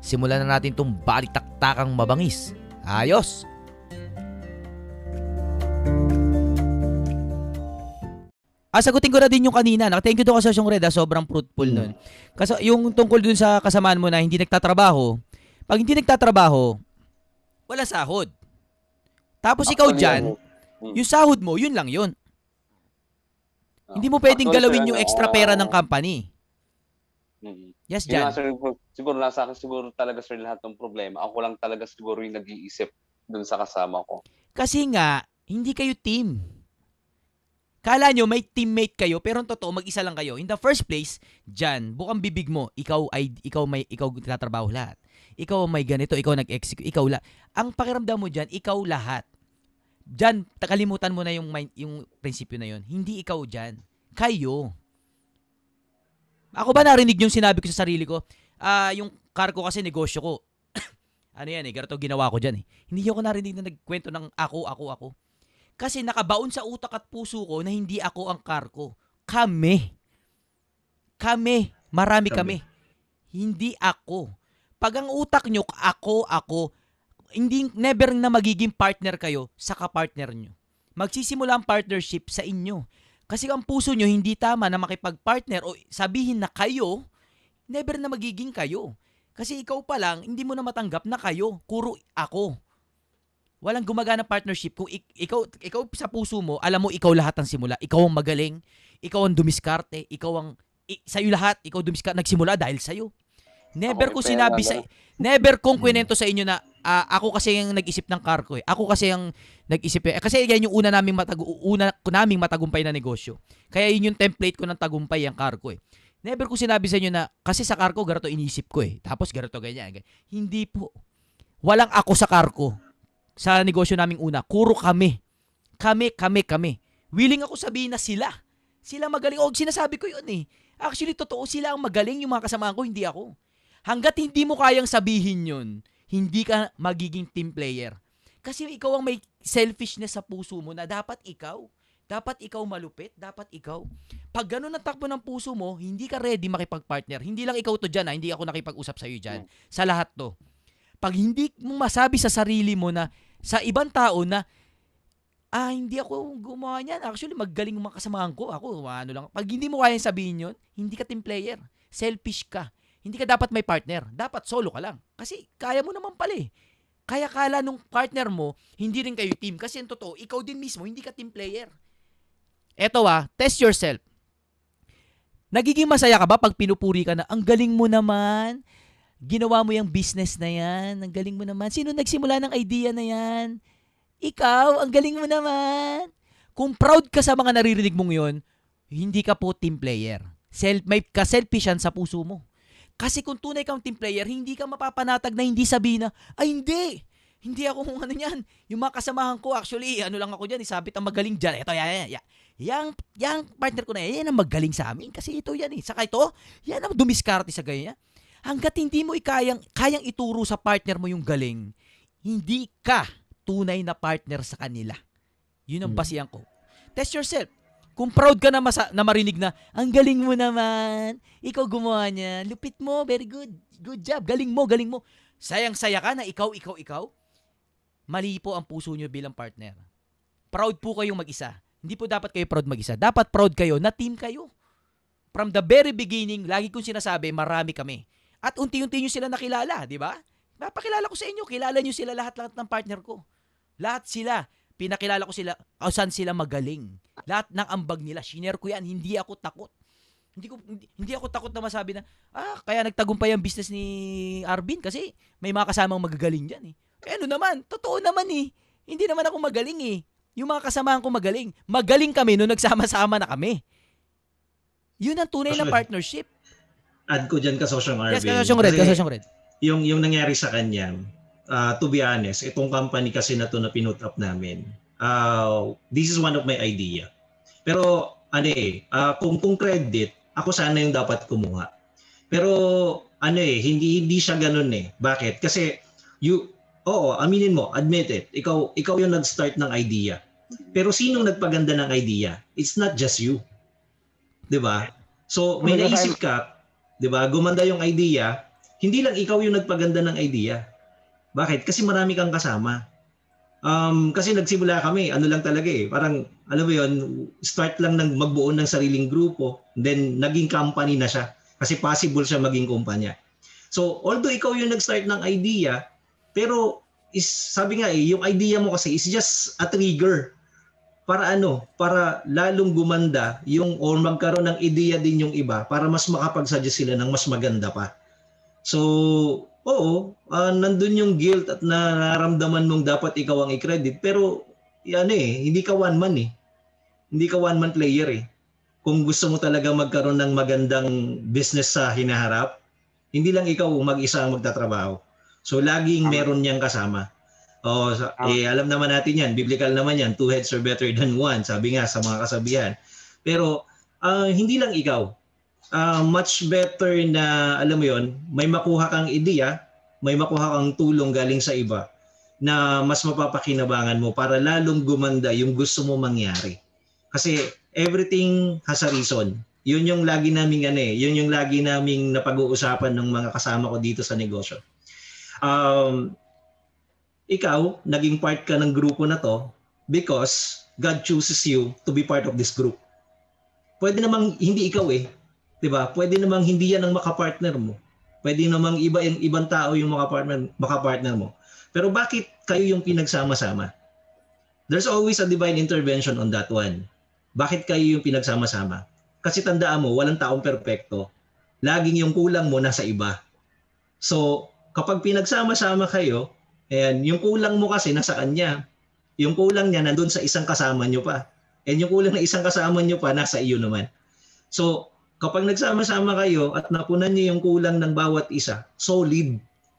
simulan na natin itong balitaktakang mabangis. Ayos! Ah, sagutin ko na din yung kanina. Thank you to Kasosyong Red, ah. sobrang fruitful Mm. nun. Kasi yung tungkol dun sa kasamaan mo na hindi nagtatrabaho, pag hindi nagtatrabaho, wala sahod. Tapos ikaw Actually, dyan, ano, mm. yung sahod mo, yun lang yun. Ah, Hindi mo pwedeng actually, galawin yung extra pera ng ah, company. Mm. Yes, Yun nga, Jan. sir, siguro nasa akin siguro talaga sir lahat ng problema. Ako lang talaga siguro yung nag-iisip dun sa kasama ko. Kasi nga, hindi kayo team. Kala nyo may teammate kayo pero ang totoo mag-isa lang kayo. In the first place, Jan, bukang bibig mo, ikaw ay ikaw may ikaw tatrabaho lahat. Ikaw may ganito, ikaw nag-execute, ikaw la. Ang pakiramdam mo diyan, ikaw lahat. Jan, takalimutan mo na yung yung prinsipyo na yon. Hindi ikaw Jan. Kayo. Ako ba narinig yung sinabi ko sa sarili ko? Ah, yung car ko kasi negosyo ko. ano yan eh, ganito ginawa ko dyan eh. Hindi ako narinig na nagkwento ng ako, ako, ako. Kasi nakabaon sa utak at puso ko na hindi ako ang car ko. Kami. Kami. Marami kami. Kami. Hindi ako. Pag ang utak nyo, ako, ako, hindi, never na magiging partner kayo sa kapartner nyo. Magsisimula ang partnership sa inyo. Kasi ang puso nyo hindi tama na makipag-partner o sabihin na kayo, never na magiging kayo. Kasi ikaw pa lang, hindi mo na matanggap na kayo. Kuro ako. Walang gumagana partnership kung ik- ikaw ikaw sa puso mo, alam mo ikaw lahat ang simula. Ikaw ang magaling, ikaw ang dumiskarte, ikaw ang i- sa'yo lahat, ikaw dumiskarte nagsimula dahil sa'yo. Never ko sinabi sa never kong kwento sa inyo na ah, ako kasi yung nag-isip ng car ko eh. Ako kasi yung nag-isip eh. Kasi yan yung una naming matag una naming matagumpay na negosyo. Kaya yun yung template ko ng tagumpay ang car ko eh. Never ko sinabi sa inyo na kasi sa car ko ganito inisip ko eh. Tapos ganito ganyan. ganyan. Hindi po. Walang ako sa car ko. Sa negosyo naming una, kuro kami. Kami, kami, kami. Willing ako sabihin na sila. Sila magaling. O, sinasabi ko yun eh. Actually, totoo, sila ang magaling. Yung mga kasamahan ko, hindi ako. Hanggat hindi mo kayang sabihin yun, hindi ka magiging team player. Kasi ikaw ang may selfishness sa puso mo na dapat ikaw. Dapat ikaw malupit, dapat ikaw. Pag ganun ang takbo ng puso mo, hindi ka ready makipag-partner. Hindi lang ikaw to dyan, ha? hindi ako nakipag-usap sa'yo dyan. Sa lahat to. Pag hindi mo masabi sa sarili mo na sa ibang tao na ah, hindi ako gumawa niyan. Actually, magaling yung mga kasamahan ko. Ako, ano lang. Pag hindi mo kayang sabihin yun, hindi ka team player. Selfish ka. Hindi ka dapat may partner. Dapat solo ka lang. Kasi kaya mo naman pala eh. Kaya kala nung partner mo, hindi rin kayo team. Kasi yung totoo, ikaw din mismo, hindi ka team player. Eto ah, test yourself. Nagiging masaya ka ba pag pinupuri ka na, ang galing mo naman, ginawa mo yung business na yan, ang galing mo naman. Sino nagsimula ng idea na yan? Ikaw, ang galing mo naman. Kung proud ka sa mga naririnig mong yon, hindi ka po team player. Self, may ka-selfish sa puso mo. Kasi kung tunay kang team player, hindi ka mapapanatag na hindi sabihin na, ay hindi, hindi ako kung ano yan. Yung mga kasamahan ko, actually, ano lang ako dyan, isabit ang magaling dyan. Ito, yan, yan, yan. Yang, yang partner ko na yan, yan ang magaling sa amin. Kasi ito yan eh. Saka ito, yan ang dumiskarte sa ganyan. Hanggat hindi mo ikayang, kayang ituro sa partner mo yung galing, hindi ka tunay na partner sa kanila. Yun ang Hmm. basihan ko. Test yourself. Kung proud ka na, masa, na marinig na, ang galing mo naman, ikaw gumawa niya, lupit mo, very good, good job, galing mo, galing mo. Sayang-saya ka na ikaw, ikaw, ikaw. Mali po ang puso nyo bilang partner. Proud po kayong mag-isa. Hindi po dapat kayo proud mag-isa. Dapat proud kayo na team kayo. From the very beginning, lagi kong sinasabi, marami kami. At unti-unti nyo sila nakilala, di ba? Napakilala ko sa inyo, kilala nyo sila lahat-lahat ng partner ko. Lahat sila. Pinakilala ko sila, kung saan sila magaling. Lahat ng ambag nila, shinare ko yan, hindi ako takot. Hindi ko hindi, hindi ako takot na masabi na ah kaya nagtagumpay ang business ni Arvin kasi may mga kasamang magagaling diyan eh. Eh ano naman, totoo naman eh. Hindi naman ako magaling eh. Yung mga kasamahan ko magaling. Magaling kami nung nagsama-sama na kami. Yun ang tunay na partnership. add ko dyan kasosyong Arvin. Yes, kasosyong red, Kasi kasosyong red. yung yung nangyari sa kanya, uh, to be honest, itong company kasi na to na pinut up namin, uh, this is one of my idea. Pero ano eh, uh, kung kung credit, ako sana yung dapat kumuha. Pero ano eh, hindi hindi siya ganoon eh. Bakit? Kasi you oo, aminin mo, admit it. Ikaw ikaw yung nag-start ng idea. Pero sinong nagpaganda ng idea? It's not just you. 'Di ba? So may naisip ka, 'di ba? Gumanda yung idea, hindi lang ikaw yung nagpaganda ng idea. Bakit? Kasi marami kang kasama. Um, kasi nagsimula kami, ano lang talaga eh, parang, alam mo yun, start lang ng magbuo ng sariling grupo, then naging company na siya. Kasi possible siya maging kumpanya. So, although ikaw yung nag-start ng idea, pero is, sabi nga eh, yung idea mo kasi is just a trigger para ano, para lalong gumanda yung or magkaroon ng ideya din yung iba para mas makapagsuggest sila ng mas maganda pa. So, oo, uh, nandun yung guilt at nararamdaman mong dapat ikaw ang i-credit. Pero, yan eh, hindi ka one man eh. Hindi ka one man player eh. Kung gusto mo talaga magkaroon ng magandang business sa hinaharap, hindi lang ikaw mag-isa ang magtatrabaho. So, laging meron niyang kasama. Oh, so, eh, alam naman natin yan, biblical naman yan, two heads are better than one, sabi nga sa mga kasabihan. Pero, uh, hindi lang ikaw, uh, much better na alam mo yon may makuha kang ideya may makuha kang tulong galing sa iba na mas mapapakinabangan mo para lalong gumanda yung gusto mo mangyari. Kasi everything has a reason. Yun yung lagi naming ano eh yun yung lagi naming napag-uusapan ng mga kasama ko dito sa negosyo. Um, ikaw naging part ka ng grupo na to because God chooses you to be part of this group. Pwede namang hindi ikaw eh 'Di ba? Pwede namang hindi yan ang makapartner mo. Pwede namang iba yung ibang tao yung makapartner makapartner mo. Pero bakit kayo yung pinagsama-sama? There's always a divine intervention on that one. Bakit kayo yung pinagsama-sama? Kasi tandaan mo, walang taong perpekto. Laging yung kulang mo nasa iba. So, kapag pinagsama-sama kayo, ayan, yung kulang mo kasi nasa kanya. Yung kulang niya nandun sa isang kasama nyo pa. And yung kulang ng isang kasama nyo pa, nasa iyo naman. So, kapag nagsama-sama kayo at napunan niyo yung kulang ng bawat isa, solid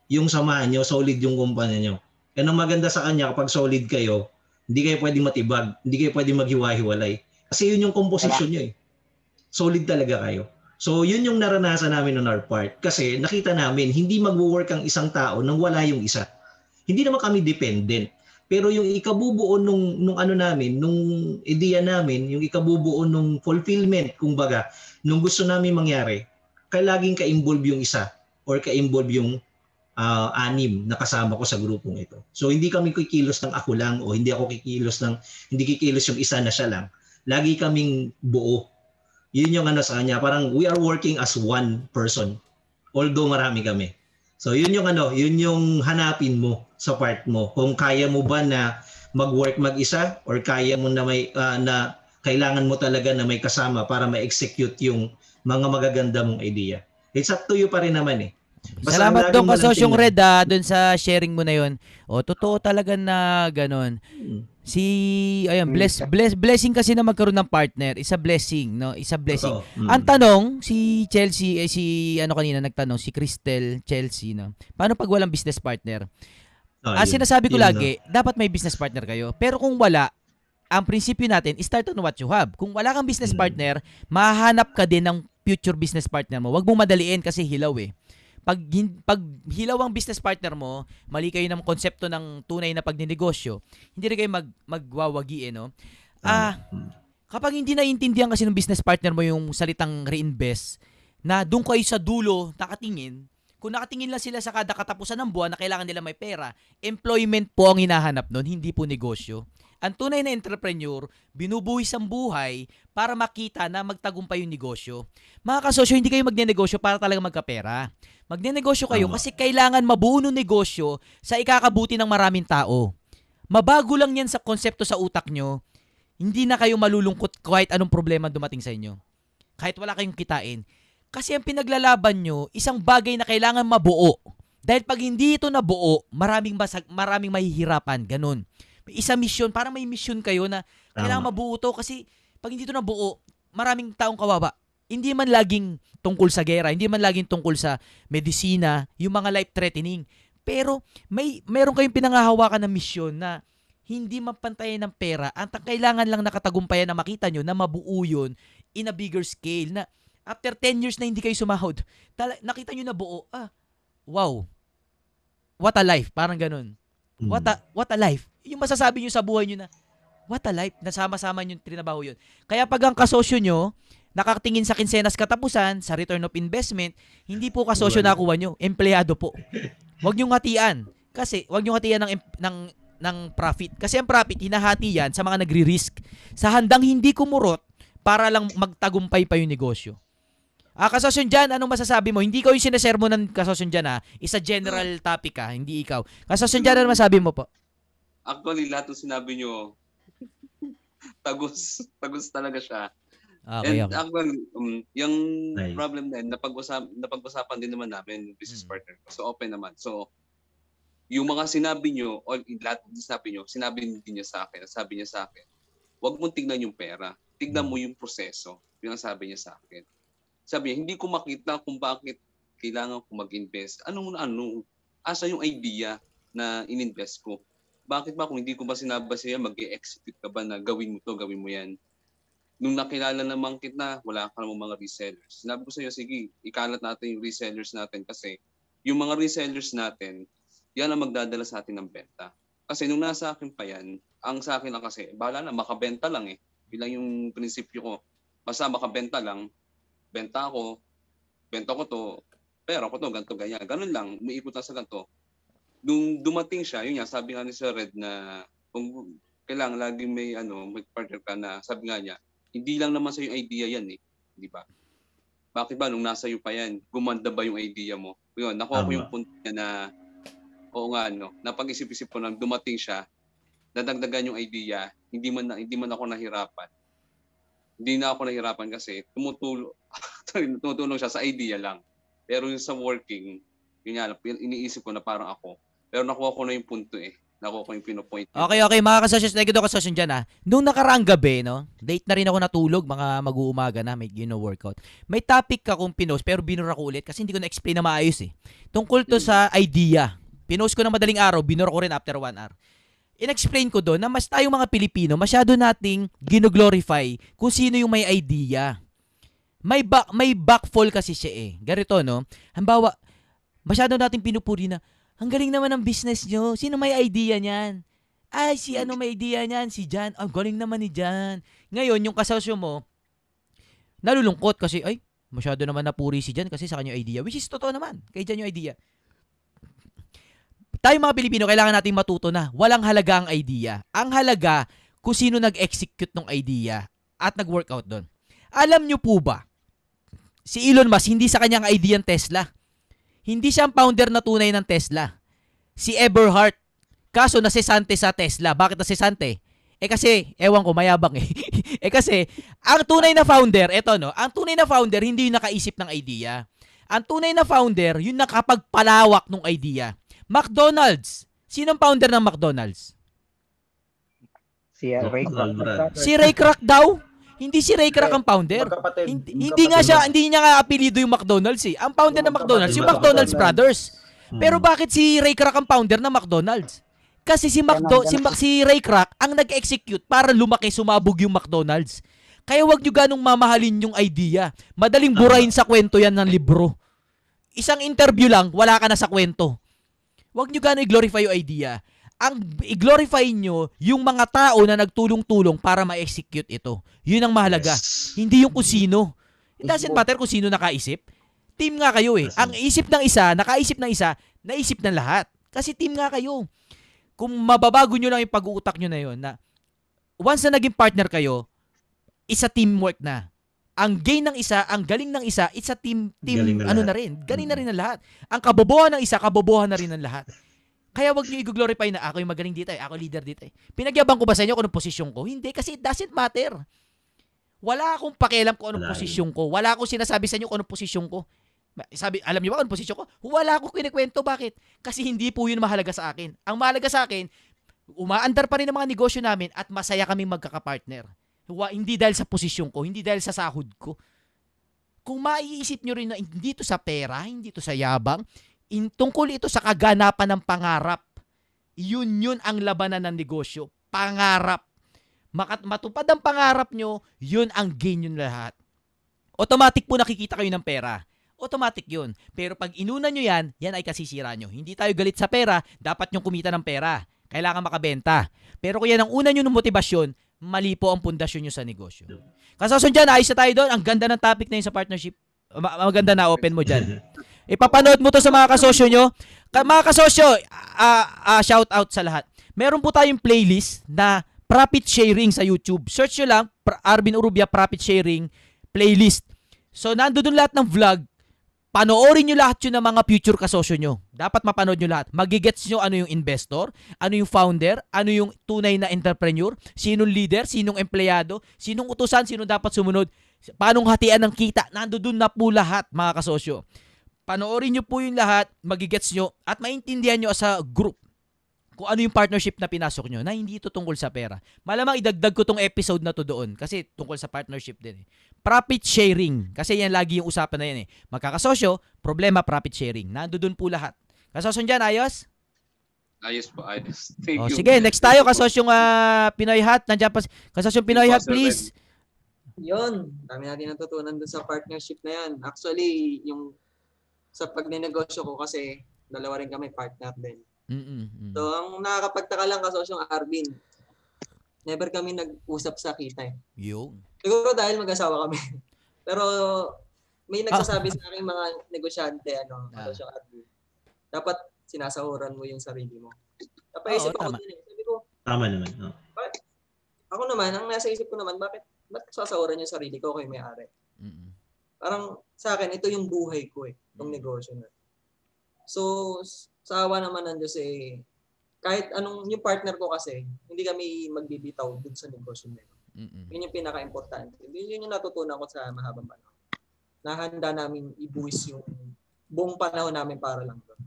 yung samahan niyo, solid yung kumpanya niyo. Yan ang maganda sa kanya kapag solid kayo, hindi kayo pwedeng matibag, hindi kayo pwedeng maghiwa-hiwalay. Kasi yun yung composition niyo eh. Solid talaga kayo. So yun yung naranasan namin on our part. Kasi nakita namin, hindi magwo-work ang isang tao nang wala yung isa. Hindi naman kami dependent. Pero yung ikabubuo nung, nung ano namin, nung ideya namin, yung ikabubuo nung fulfillment, kumbaga, nung gusto namin mangyari, kaya laging ka-involve yung isa or ka-involve yung uh, anim na kasama ko sa grupong ito. So hindi kami kikilos ng ako lang o hindi ako kikilos ng hindi kikilos yung isa na siya lang. Lagi kaming buo. Yun yung ano sa kanya, parang we are working as one person. Although marami kami. So yun yung ano, yun yung hanapin mo sa part mo. Kung kaya mo ba na mag-work mag-isa or kaya mo na may uh, na kailangan mo talaga na may kasama para ma-execute yung mga magaganda mong idea. It's up to you pa rin naman eh. Basta Salamat doon ka Sosyong Red ah, doon sa sharing mo na yon. O totoo talaga na ganun. Hmm. Si ayun, bless bless blessing kasi na magkaroon ng partner, isa blessing, no? Isa blessing. Mm. Ang tanong si Chelsea eh, si ano kanina nagtanong si Crystal Chelsea, no. Paano pag walang business partner? Oh, ah, sinasabi ko yun, lagi, no? dapat may business partner kayo. Pero kung wala, ang prinsipyo natin, start on what you have. Kung wala kang business mm. partner, mahanap ka din ng future business partner mo. Huwag mong madaliin kasi hilaw eh pag, pag hilaw ang business partner mo, mali kayo ng konsepto ng tunay na pagninegosyo, hindi rin kayo mag, magwawagi eh, no? Ah, kapag hindi naiintindihan kasi ng business partner mo yung salitang reinvest, na doon kayo sa dulo nakatingin, kung nakatingin lang sila sa kada katapusan ng buwan na kailangan nila may pera, employment po ang hinahanap noon, hindi po negosyo. Ang tunay na entrepreneur, binubuhis ang buhay para makita na magtagumpay yung negosyo. Mga kasosyo, hindi kayo magnenegosyo para talaga magkapera. Magnenegosyo kayo Tama. kasi kailangan mabuo ng negosyo sa ikakabuti ng maraming tao. Mabago lang yan sa konsepto sa utak nyo, hindi na kayo malulungkot kahit anong problema dumating sa inyo. Kahit wala kayong kitain. Kasi ang pinaglalaban nyo, isang bagay na kailangan mabuo. Dahil pag hindi ito nabuo, maraming, basag, maraming mahihirapan. Ganun isa mission, para may mission kayo na kailangan mabuo to kasi pag hindi to nabuo, maraming taong kawawa. hindi man laging tungkol sa gera, hindi man laging tungkol sa medisina, yung mga life-threatening. Pero may meron kayong pinangahawakan na misyon na hindi mapantayan ng pera. Ang kailangan lang nakatagumpayan na makita nyo na mabuo yun in a bigger scale na after 10 years na hindi kayo sumahod, tala- nakita nyo na buo, ah, wow, what a life, parang ganun. Mm. What a, what a life. Yung masasabi nyo sa buhay nyo na, what a life, nasama-sama nyo trinabaho yun. Kaya pag ang kasosyo nyo, nakatingin sa kinsenas katapusan, sa return of investment, hindi po kasosyo Wala. nakuha nyo, empleyado po. Huwag nyo hatian. Kasi, huwag nyo hatian ng, ng, ng profit. Kasi ang profit, hinahati yan sa mga nagri-risk. Sa handang hindi kumurot, para lang magtagumpay pa yung negosyo. Ah, kasosyon dyan, anong masasabi mo? Hindi ko yung sinasermo ng kasosyon dyan ha. Isa general topic ha, hindi ikaw. Kasosyon dyan, ano masabi mo po? Actually, lahat ng sinabi nyo, tagus, tagus talaga siya. Okay, And okay. actually, um, yung Nice. problem na yun, napag-usap, napag-usapan din naman namin yung business Mm. partner ko. So, open naman. So, yung mga sinabi nyo, o lahat ng sinabi nyo, sinabi din niya sa akin, sabi niya sa akin, huwag mong tignan yung pera, tignan mo yung proseso. Yung ang sabi niya sa akin. Sabi niya, hindi ko makita kung bakit kailangan ko mag-invest. Anong ano? Asa yung idea na ininvest ko? Bakit ba kung hindi ko ba sinabi sa'yo, mag-execute ka ba na gawin mo to, gawin mo yan? Nung nakilala naman kita, wala ka namang mga resellers. Sinabi ko sa'yo, sige, ikalat natin yung resellers natin kasi yung mga resellers natin, yan ang magdadala sa atin ng benta. Kasi nung nasa akin pa yan, ang sa akin lang kasi, bahala na, makabenta lang eh. Bilang yung prinsipyo ko. Basta makabenta lang, benta ako, benta ko to, pera ko to, ganito, ganyan. Ganun lang, umiikot lang sa ganito. Nung dumating siya, yun nga, sabi nga ni Sir Red na kung kailangan lagi may ano, may partner ka na sabi nga niya, hindi lang naman sa yung idea yan eh, di ba? Bakit ba nung nasa iyo pa yan, gumanda ba yung idea mo? Yun, nakuha ko yung punto niya na oo nga no, napag-isip-isip ko nang dumating siya, dadagdagan yung idea, hindi man na, hindi man ako nahirapan. Hindi na ako nahirapan kasi tumutulong tumutulong siya sa idea lang. Pero yung sa working, yun nga, iniisip ko na parang ako. Pero nakuha ko na yung punto eh. Nakuha ko yung pinopoint. Okay, okay, mga kasosyon, na gito kasosyon dyan ha. Nung nakaraang gabi, no, late na rin ako natulog, mga mag-uumaga na, may gino workout. May topic ka kung pinost, pero binura ko ulit kasi hindi ko na-explain na maayos eh. Tungkol to sa idea. Pinost ko na madaling araw, binura ko rin after one hour. In-explain ko doon na mas tayong mga Pilipino, masyado nating gino-glorify kung sino yung may idea. May back, may backfall kasi siya eh. Ganito, no? Hambawa, masyado nating pinupuri na, ang galing naman ng business nyo. Sino may idea niyan? Ay, si ano may idea niyan? Si Jan. Ang galing naman ni Jan. Ngayon, yung kasosyo mo, nalulungkot kasi, ay, masyado naman napuri si Jan kasi sa kanya idea. Which is totoo naman. Kay Jan yung idea. Tayo mga Pilipino, kailangan nating matuto na walang halaga ang idea. Ang halaga kung sino nag-execute ng idea at nag-workout doon. Alam nyo po ba, si Elon Musk, hindi sa kanyang idea ang Tesla. Hindi siya ang founder na tunay ng Tesla. Si Eberhard. Kaso nasesante sa Tesla. Bakit nasesante? Eh kasi, ewan ko, mayabang eh. eh kasi, ang tunay na founder, eto no, ang tunay na founder, hindi yung nakaisip ng idea. Ang tunay na founder, yung nakapagpalawak ng idea. McDonald's. Sinong founder ng McDonald's? Si uh, Ray Kroc. Si Ray Kroc daw. Hindi si Ray Kroc ang founder. Magkapatid. Hindi, hindi nga siya, hindi niya nga apelido yung McDonald's eh. Ang founder ng McDonald's, yung McDonald's Brothers. Pero Hmm. bakit si Ray Kroc ang founder ng McDonald's? Kasi si McDo, si, si Ray Kroc ang nag-execute para lumaki, sumabog yung McDonald's. Kaya wag nyo ganong mamahalin yung idea. Madaling burahin sa kwento yan ng libro. Isang interview lang, wala ka na sa kwento. Wag nyo gano'y glorify yung idea. Ang i-glorify nyo yung mga tao na nagtulong-tulong para ma-execute ito. Yun ang mahalaga. Yes. Hindi yung kung sino. It doesn't matter kung sino nakaisip. Team nga kayo eh. Ang isip ng isa, nakaisip ng isa, naisip ng lahat. Kasi team nga kayo. Kung mababago nyo lang yung pag-uutak nyo na yun, na once na naging partner kayo, isa teamwork na. Ang gain ng isa, ang galing ng isa, it's a team, team Galing na ano lahat. na rin. Galing na rin ng lahat. Ang kabobohan ng isa, kabobohan na rin ng lahat. Kaya wag niyo i-glorify na ako yung magaling dito eh, ako leader dito eh. Pinagyabang ko ba sa inyo kung anong posisyon ko? Hindi, kasi it doesn't matter. Wala akong pakialam kung anong Wala posisyon ko. Wala akong sinasabi sa inyo kung anong posisyon ko. Sabi, alam niyo ba kung anong posisyon ko? Wala akong kinikwento. Bakit? Kasi hindi po yun mahalaga sa akin. Ang mahalaga sa akin, umaandar pa rin ang mga negosyo namin at masaya kaming magkakapartner. Wa, hindi dahil sa posisyon ko, hindi dahil sa sahod ko. kung maiisip nyo rin na hindi to sa pera, hindi to sa yabang, in, tungkol ito sa kaganapan ng pangarap. Yun yun ang labanan ng negosyo. Pangarap. Makat matupad ang pangarap nyo, yun ang gain yun lahat. Automatic po nakikita kayo ng pera. Automatic yun. Pero pag inuna nyo yan, yan ay kasisira nyo. Hindi tayo galit sa pera, dapat nyo kumita ng pera. Kailangan makabenta. Pero kung yan ang una nyo ng motibasyon, mali po ang pundasyon nyo sa negosyo. Kasasun dyan, ayos na tayo doon. Ang ganda ng topic na yun sa partnership. Ma- maganda na open mo dyan. Ipapanood mo to sa mga kasosyo nyo. Ka- mga kasosyo, ah, ah, shout out sa lahat. Meron po tayong playlist na profit sharing sa YouTube. Search nyo lang, Arvin Urubia profit sharing playlist. So, nandoon lahat ng vlog. Panoorin nyo lahat yun ng mga future kasosyo nyo. Dapat mapanood nyo lahat. Magigets nyo ano yung investor, ano yung founder, ano yung tunay na entrepreneur, sinong leader, sinong empleyado, sinong utusan, sinong dapat sumunod, paanong hatian ng kita. Nandoon na po lahat mga kasosyo. Panoorin nyo po yung lahat, magigets nyo, at maintindihan nyo as a group kung ano yung partnership na pinasok nyo na hindi ito tungkol sa pera. Malamang idagdag ko tong episode na to doon kasi tungkol sa partnership din eh. Profit sharing. Kasi yan lagi yung usapan na yan eh. Magkakasosyo, problema profit sharing. Nandoon po lahat. Kasosyo dyan, ayos? Ayos po, ayos. Thank O, you. Oh, sige, next tayo kasosyong uh, Pinoy Hat. Nandiyan pa, kasosyong Pinoy Hat, please. Yun, dami natin natutunan dun sa partnership na yan. Actually, yung sa pagnenegosyo ko kasi dalawa rin kami partner din. Mm-mm, mm. So, ang nakakapagtaka lang kasosyong Arvin, never kami nag-usap sa kita eh. Yung. Siguro dahil mag-asawa kami. Pero may Ah. nagsasabi sa akin mga negosyante, ano, Ah. kasosyong Arvin, dapat sinasahuran mo yung sarili mo. Napaisip Oo, ako tama. din eh. Sabi ko, Tama naman. Oh. ako naman, ang nasa isip ko naman, bakit, ba't sasahuran yung sarili ko kay may-ari? Mm-mm. parang sa akin, ito yung buhay ko eh, itong negosyo na. So, sa awa naman ng Diyos eh, kahit anong, yung partner ko kasi, hindi kami magbibitaw dun sa negosyo na yun. Mm-mm. Yun yung pinaka-importante. Yun yun yung natutunan ko sa mahabang panahon. Nahanda namin ibuwis yung buong panahon namin para lang doon.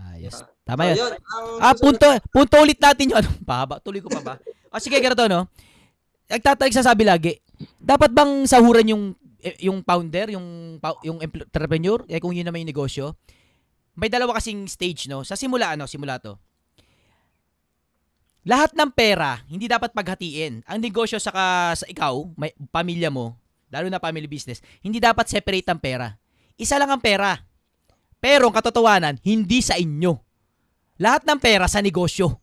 Ayos. Ah, Tama So, yun, ang Ah, punto, punto ulit natin yun. Ano, pahaba, tuloy ko pa ba? O sige, ganito, no? Nagtatalig sasabi lagi, dapat bang sahuran yung yung founder, yung yung entrepreneur, eh kung yun naman yung negosyo? May dalawa kasing stage, no? Sa simula, ano? Simula to. Lahat ng pera, hindi dapat paghatiin. Ang negosyo saka sa ikaw, may, pamilya mo, lalo na family business, hindi dapat separate ang pera. Isa lang ang pera. Pero ang katotohanan, hindi sa inyo. Lahat ng pera sa negosyo.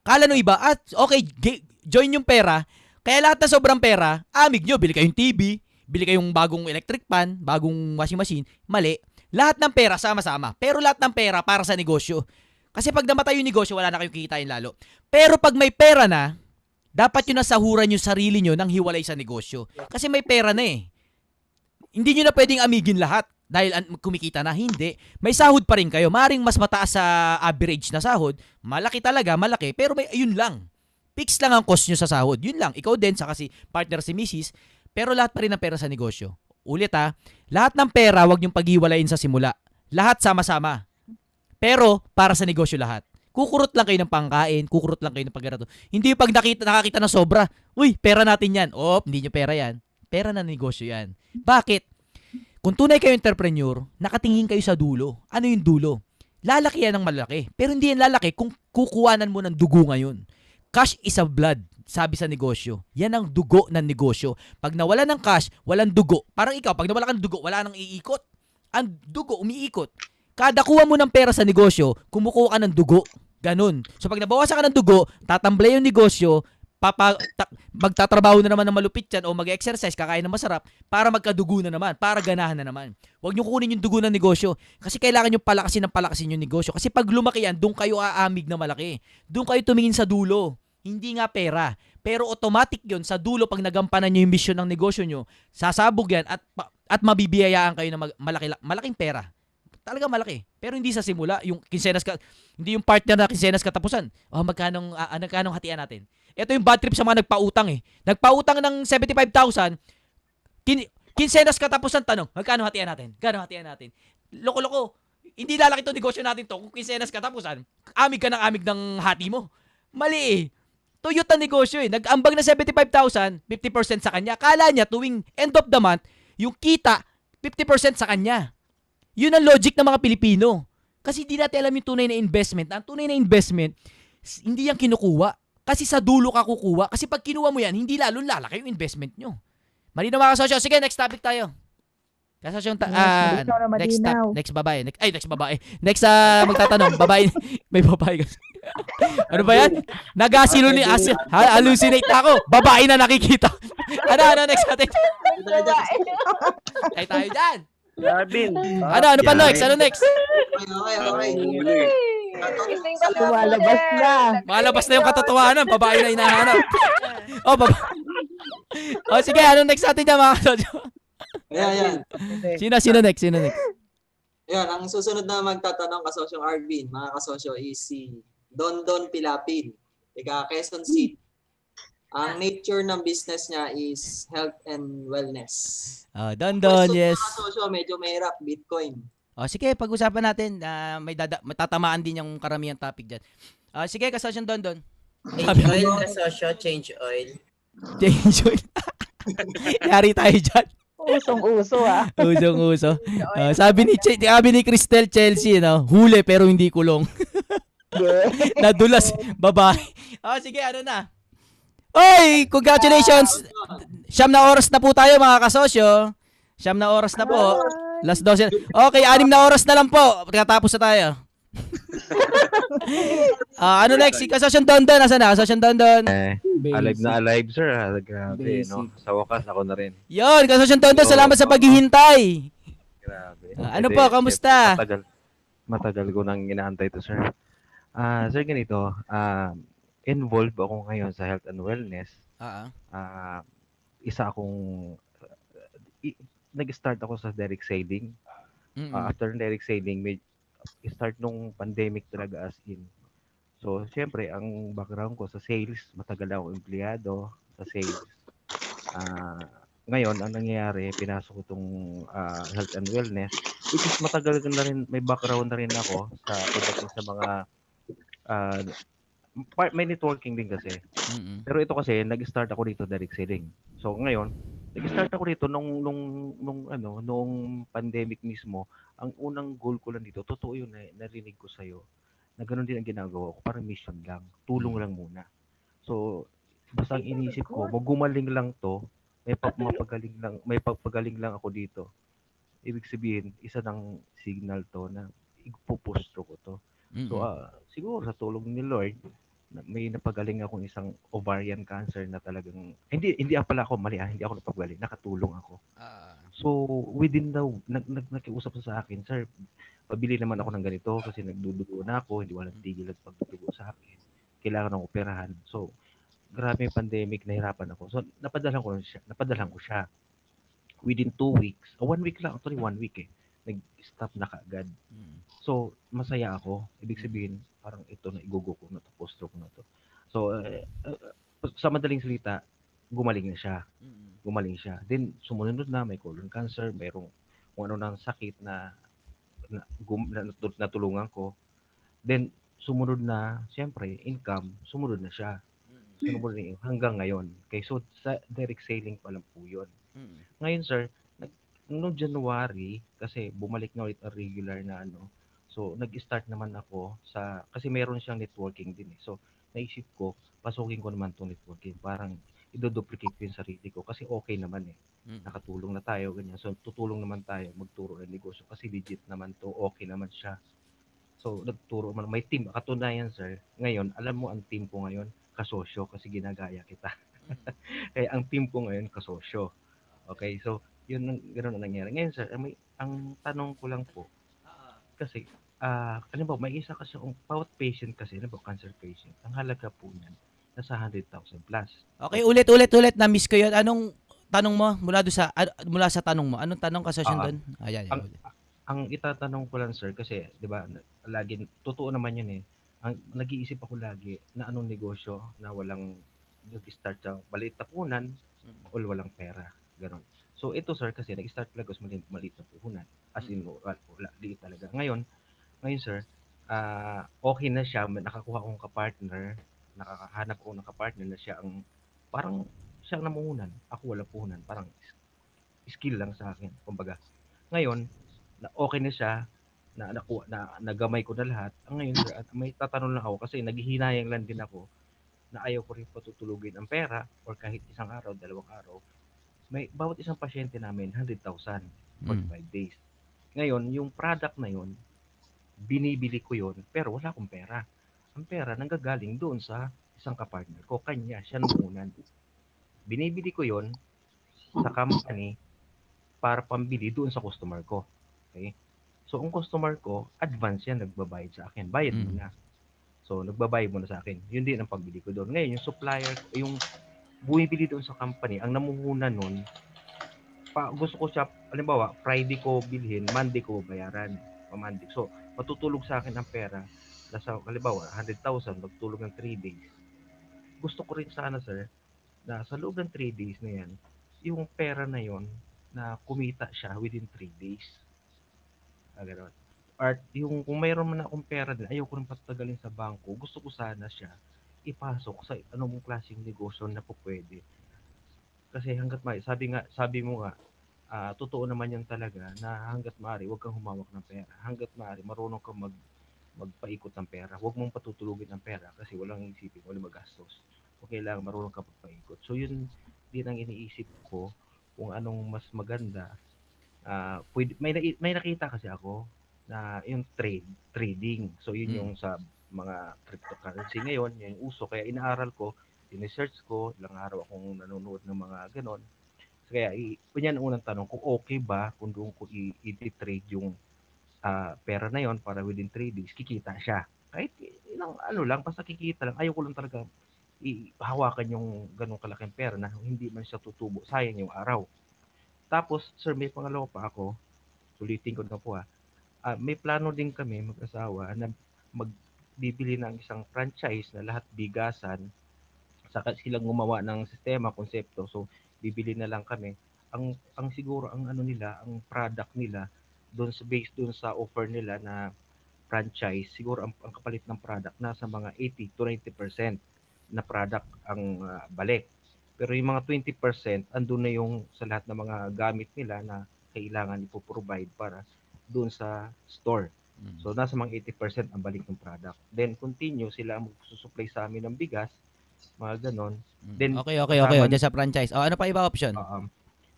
Kala nung iba, at okay, gi- join yung pera, kaya lahat na sobrang pera, amig nyo, bili kayong TV, bili kayong bagong electric pan, bagong washing machine, mali. Lahat ng pera sama-sama, pero lahat ng pera para sa negosyo. Kasi pag namatay yung negosyo, wala na kayong kikitain lalo. Pero pag may pera na, dapat yun nasahuran yung sarili nyo ng hiwalay sa negosyo. Kasi may pera na eh. Hindi nyo na pwedeng amigin lahat dahil kumikita na. Hindi. May sahod pa rin kayo. Maring mas mataas sa average na sahod. Malaki talaga, malaki. Pero may ayun lang. Fix lang ang cost nyo sa sahod. Yun lang. Ikaw din, sa kasi partner si Mrs. Pero lahat pa rin ng pera sa negosyo. Ulit ha, lahat ng pera wag yung paghiwalayin sa simula. Lahat sama-sama. Pero para sa negosyo lahat. Kukurot lang kayo ng pangkain, kukurot lang kayo ng pagkarato. Hindi pag nakita, nakakita ng sobra, uy, pera natin yan. Op, hindi nyo pera yan. Pera na negosyo yan. Bakit? Kung tunay kayo entrepreneur, nakatingin kayo sa dulo. Ano yung dulo? Lalaki yan ng malaki. Pero hindi yan lalaki kung kukuhanan mo ng dugo ngayon. Cash is a blood, sabi sa negosyo. Yan ang dugo ng negosyo. Pag nawala ng cash, walang dugo. Parang ikaw, pag nawala ka ng dugo, wala nang iikot. Ang dugo, umiikot. Kada kuha mo ng pera sa negosyo, kumukuha ka ng dugo. Ganun. So pag nabawasan ka ng dugo, tatamblay yung negosyo, papa, ta- magtatrabaho na naman ng malupit yan o mag-exercise, kakain ng masarap para magkadugo na naman, para ganahan na naman. Huwag niyo kunin yung dugo ng negosyo kasi kailangan niyo palakasin ng palakasin yung negosyo. Kasi pag lumaki yan, doon kayo aamig na malaki. Doon kayo tumingin sa dulo. Hindi nga pera. Pero automatic yon sa dulo pag nagampanan niyo yung mission ng negosyo niyo, sasabog yan at at mabibiyayaan kayo ng malaki, malaking pera. Talaga malaki. Pero hindi sa simula, yung kinsenas ka, hindi yung partner na kinsenas katapusan. Oh, magkano uh, magkano hatian natin? Ito yung bad trip sa mga nagpautang eh. Nagpautang ng 75,000, kin kinsenas katapusan tanong, magkano hatian natin? Magkano hatian natin? Loko-loko. Hindi lalaki to negosyo natin to kung kinsenas katapusan. Amig ka ng amig ng hati mo. Mali eh. Toyota negosyo eh. Nag-ambag na 75,000, 50% sa kanya. Kala niya tuwing end of the month, yung kita 50% sa kanya. Yun ang logic ng mga Pilipino. Kasi hindi natin alam yung tunay na investment. Ang tunay na investment, hindi yan kinukuha. Kasi sa dulo ka kukuha. Kasi pag kinuha mo yan, hindi lalo lalaki yung investment nyo. Malinaw mga kasosyo. Sige, next topic tayo. Ta- Yes, ah, malinaw na next malinaw. top, next babae. Next, ay, next babae. Next ah, magtatanong, babae. May babae kasi. ano ba yan? Nagasilo ni as, ha, hallucinate na ako. Babae na nakikita. ano, ano, next natin? Ay, tayo dyan. Gavin. Ano, ano pa next? Ano next? Okay, okay, okay. Ka na. Malabas na yung katotohanan. Babae na hinahanap. Oh, baba. oh, sige. Ano next natin dyan, mga kasosyo? Ayan, ayan. Sino, sino next? Sino next? Ayan, ang susunod na magtatanong kasosyong Arvin, mga kasosyo, is si Don Don Pilapil. Ika Quezon City. Ang nature ng business niya is health and wellness. Oh, Don Don, yes. Mga kasosyo, medyo mahirap, Bitcoin. Oh, sige, pag-usapan natin. Ah, may dada matatamaan din yung karamihan topic dyan. Ah, sige, kasosyo Don Don. Change oil na sosyo, change oil. Change oil. Yari tayo dyan. Usong-uso ah. Usong-uso. Ah, sabi ni Ch- sabi ni Cristel Chelsea, no, huli pero hindi kulong. Nadulas, babae. Oh, sige, ano na. Oy, congratulations. Siyam na oras na po tayo mga kasosyo. Siyam na oras na po. Last 12. Okay, anim na oras na lang po. Pagkatapos na tayo. Ah, ano next? Si Kasosyo Don Don. Nasaan na? Kasosyo Don Don. Eh, alive na alive, sir. Ah, grabe, no? Sa wakas, ako na rin. Yon, Kasosyo Don Don. Salamat sa paghihintay. Grabe. Ah, ano Kasi, po, kamusta? Matagal, matagal ko nang inaantay to, sir. Ah, sir, ganito. Ah, involved ako ngayon sa health and wellness. Ah, Ah, isa akong i- nag-start ako sa direct selling. mm Ah, after direct selling, may start nung pandemic talaga as in. So, syempre, ang background ko sa sales, matagal ako empleyado sa sales. Ah, ngayon, ang nangyayari, pinasok ko itong ah, health and wellness, which is matagal na rin, may background na rin ako sa pagdating sa mga ah, part, may networking din kasi. mm Pero ito kasi, nag-start ako dito direct selling. So ngayon, nag-start ako dito nung nung nung ano, nung pandemic mismo. Ang unang goal ko lang dito, totoo yun na narinig ko sa na ganun din ang ginagawa ko, parang mission lang, tulong lang muna. So basta ang inisip ko, magumaling lang to, may pag mapagaling lang, may pagpagaling lang ako dito. Ibig sabihin, isa ng signal to na ipupusto ko to. So, ah, siguro sa tulong ni Lord, may napagaling akong isang ovarian cancer na talagang hindi hindi ah, pala ako mali ah, hindi ako napagaling, nakatulong ako. Ah, So, within the nag, nag nakiusap sa akin, sir, pabili naman ako ng ganito kasi nagdudugo na ako, hindi walang tigil ang pagdudugo sa akin. Kailangan ng operahan. So, grabe yung pandemic, nahirapan ako. So, napadalan ko siya, napadalan ko siya. Within two weeks, oh, one week lang, actually one week eh, nag-stop na kaagad. mm So, masaya ako. Ibig sabihin, parang ito na igugo ko na to, post ko na to. So, eh, eh, sa madaling salita, gumaling na siya. mm Gumaling siya. Then, sumunod na, may colon cancer, mayroong kung ano ng sakit na, na, gum, na natu- natulungan ko. Then, sumunod na, siyempre, income, sumunod na siya. Sumunod na hanggang ngayon. Okay, so, sa direct selling pa lang po yun. mm Ngayon, sir, noong January, kasi bumalik na ulit ang regular na ano, so nag-start naman ako sa, kasi meron siyang networking din eh. So, naisip ko, pasukin ko naman itong networking. Parang, idoduplicate ko yung sarili ko kasi okay naman eh. mm Nakatulong na tayo, ganyan. So, tutulong naman tayo magturo ng negosyo kasi legit naman to, okay naman siya. So, nagturo man. May team. Katunayan, sir, ngayon, alam mo ang team ko ngayon, kasosyo kasi ginagaya kita. Kaya ang team ko ngayon, kasosyo. Okay, so, yun ang ganoon ang nangyari. Ngayon, sir, may, ang tanong ko lang po, kasi, ah, ano ba, may isa kasi, ang patient kasi, ano ba, cancer patient, ang halaga po niyan, nasa 100,000 plus. Okay, ulit, ulit, ulit. Na-miss ko yun. Anong tanong mo mula do sa ano- mula sa tanong mo? Anong tanong ka sa Ah, doon? Ayan, ang, ang itatanong ko lang, sir, kasi, di ba, lagi, totoo naman yun eh, ang, nag-iisip ako lagi na anong negosyo na walang nag-start sa maliit na puhunan o walang pera. Ganon. So, ito, sir, kasi nag-start talaga sa maliit, maliit na puhunan. As in, wala, wala, liit talaga. Ngayon, ngayon, sir, ah okay na siya, nakakuha akong kapartner, nakakahanap ako ng kapartner na siya ang, parang, siya ang namuhunan. Ako wala puhunan. Parang, skill lang sa akin, kumbaga. Ngayon, na okay na siya, na nakuha na nagamay ko na lahat. Ang ngayon at may tatanong lang ako kasi naghihinayang lang din ako na ayaw ko rin patutulugin ang pera or kahit isang araw, dalawang araw. May bawat isang pasyente namin 100,000 for Mm. 5 days. Ngayon, yung product na yun, binibili ko yun, pero wala akong pera. Ang pera nanggagaling doon sa isang kapartner ko, kanya, siya numunan. Binibili ko yun sa company para pambili doon sa customer ko. Okay? So, ang customer ko, advance yan, nagbabayad sa akin. Bayad mo Mm. na. So, nagbabayad mo na sa akin. Yun din ang pagbili ko doon. Ngayon, yung supplier, yung bumibili doon sa company, ang namuhuna nun, pa, gusto ko siya, halimbawa, Friday ko bilhin, Monday ko bayaran. Monday. So, matutulog sa akin ang pera. Nasa, halimbawa, 100,000, magtulog ng 3 days. Gusto ko rin sana, sir, na sa loob ng 3 days na yan, yung pera na yon na kumita siya within 3 days. Ah, ganun. Or yung kung mayroon man akong pera din, ayoko rin patagalin sa bangko. Gusto ko sana siya ipasok sa anong klaseng negosyo na po pwede. Kasi hanggat may sabi nga sabi mo nga ah, totoo naman yan talaga na hanggat maaari huwag kang humawak ng pera. Hanggat maaari marunong kang mag magpaikot ng pera. Huwag mong patutulugin ng pera kasi walang isipin, walang magastos. O kailangan marunong ka magpaikot. So yun din ang iniisip ko kung anong mas maganda. Ah, pwede, may, may nakita kasi ako na yung trade, trading. So yun Mm. yung sa mga cryptocurrency ngayon, yun yung uso. Kaya inaaral ko, in-research ko, ilang araw akong nanonood ng mga ganon. So, kaya, yan ang unang tanong, kung okay ba kung doon ko i-trade yung ah, pera na yon para within 3 days, kikita siya. Kahit ilang ano lang, basta kikita lang. Ayaw ko lang talaga ihawakan yung ganong kalaking pera na hindi man siya tutubo. Sayang yung araw. Tapos, sir, may pangalawa pa ako. Sulitin ko na po ha. Ah, may plano din kami mag-asawa na magbibili ng isang franchise na lahat bigasan saka silang gumawa ng sistema, konsepto. So, bibili na lang kami. Ang ang siguro ang ano nila, ang product nila doon sa based doon sa offer nila na franchise, siguro ang, ang kapalit ng product nasa mga 80 to 90% na product ang ah, balik. Pero yung mga 20%, andun na yung sa lahat ng mga gamit nila na kailangan ipoprovide para doon sa store. Mm. So, nasa mga 80% ang balik ng product. Then, continue sila magsusupply sa amin ng bigas, mga ganon. Then, okay, okay, okay. kasama- O, dyan sa franchise. O, ano pa iba option? Um,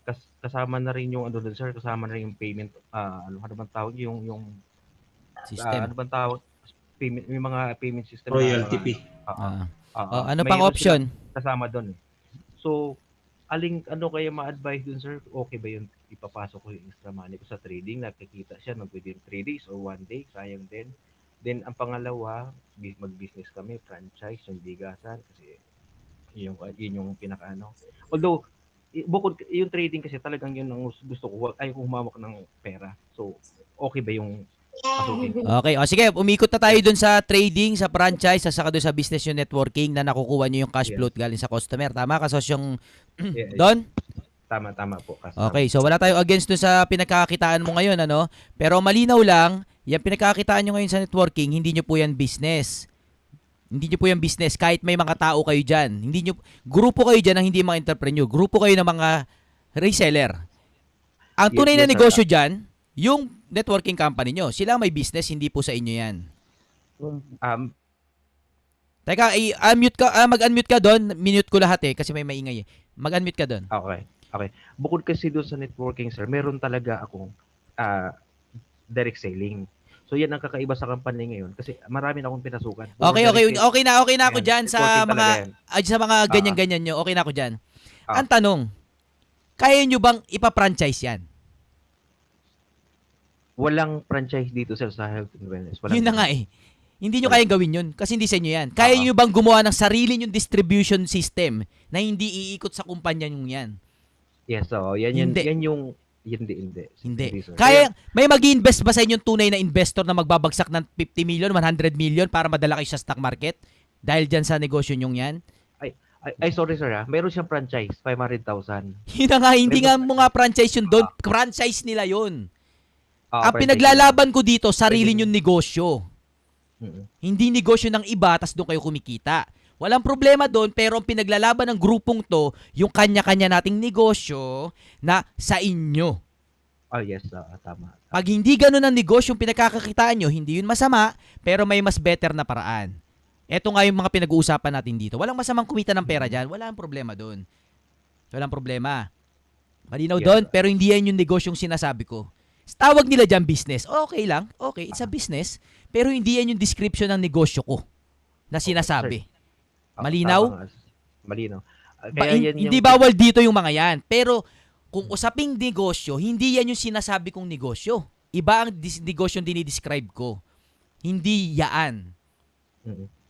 kas- kasama na rin yung ano doon sir, kasama na rin yung payment ah ano ano bang tawag yung yung System. ano bang tawag payment may mga payment system Royalty fee. Ah. Oo. O, ano pang option? silang kasama doon. eh. So aling ano kaya ma-advise dun sir? Okay ba yung ipapasok ko yung extra money ko sa trading? Nakikita siya ng within 3 days or 1 day, sayang din. Then ang pangalawa, mag-business kami, franchise, yung bigasan kasi yun yung yun yung pinakaano. Although i- bukod yung trading kasi talagang yun ang gusto ko, ko humawak ng pera. So okay ba yung pasukin? Okay, o sige, umikot na tayo dun sa trading, sa franchise, at saka dun sa business yung networking na nakukuha nyo yung cash Yeah. flow galing sa customer. Tama ka, sosyong Yeah, yeah. Don? Tama tama po kasi. Okay, so wala tayo against dun sa pinagkakakitaan mo ngayon, ano? Pero malinaw lang, yung pinagkakakitaan nyo ngayon sa networking, hindi nyo po yan business. Hindi nyo po yan business kahit may mga tao kayo dyan. Hindi nyo, grupo kayo dyan ng hindi mga entrepreneur. Grupo kayo ng mga reseller. Ang Yes, tunay na yes, sir. negosyo dyan, yung networking company nyo. Sila may business, hindi po sa inyo yan. Um, Teka, i-unmute ka, ah, mag-unmute ka doon. Minute ko lahat eh, kasi may maingay eh. Mag-unmute ka doon. Okay. Okay. Bukod kasi doon sa networking, sir, meron talaga akong ah, direct selling. So yan ang kakaiba sa company ngayon kasi marami na akong pinasukan. Puro Okay, okay, sales. okay na, okay na ako Yan, dyan sa mga yan. ah, sa mga ganyan-ganyan nyo. Okay na ako dyan. Ah. Ang tanong, kaya nyo bang ipa-franchise yan? Walang franchise dito sir sa health and wellness. Walang Yun na nga eh. Hindi nyo kayang gawin yun kasi hindi sa inyo yan. Kaya Ah. nyo bang gumawa ng sarili nyong distribution system na hindi iikot sa kumpanya nyo yan? Yes, so yan yun, Hindi. yan yung hindi hindi. Hindi. sir. Kaya, may mag invest ba sa inyong tunay na investor na magbabagsak ng 50 million, 100 million para madala kayo sa stock market? Dahil dyan sa negosyo nyong yan? ay, ay, sorry sir ha. Meron siyang franchise, 500,000. Yun na nga, hindi nga mo nga franchise yun doon. Franchise nila yun. Ah, Ang pinaglalaban ko dito, sarili nyong negosyo. Mm-mm. Hindi negosyo ng iba, tas doon kayo kumikita. Walang problema doon, pero ang pinaglalaban ng grupong to, yung kanya-kanya nating negosyo na sa inyo. Oh, yes, ah, tama. Pag hindi ganun ang negosyo yung pinagkakakitaan nyo, hindi yun masama, pero may mas better na paraan. Ito nga yung mga pinag-uusapan natin dito. Walang masamang kumita ng pera dyan. Walang problema doon. Walang problema. Malinaw Yes, doon, sir. pero hindi yan yung negosyong sinasabi ko. Tawag nila dyan business. Okay lang. Okay, it's a business. Pero hindi yan yung description ng negosyo ko na sinasabi. Malinaw? Malinaw. Ah, Ba- Kaya hin- yan hindi yung- bawal dito yung mga yan. Pero kung usaping negosyo, hindi yan yung sinasabi kong negosyo. Iba ang dis- negosyo yung dinidescribe ko. Hindi yaan.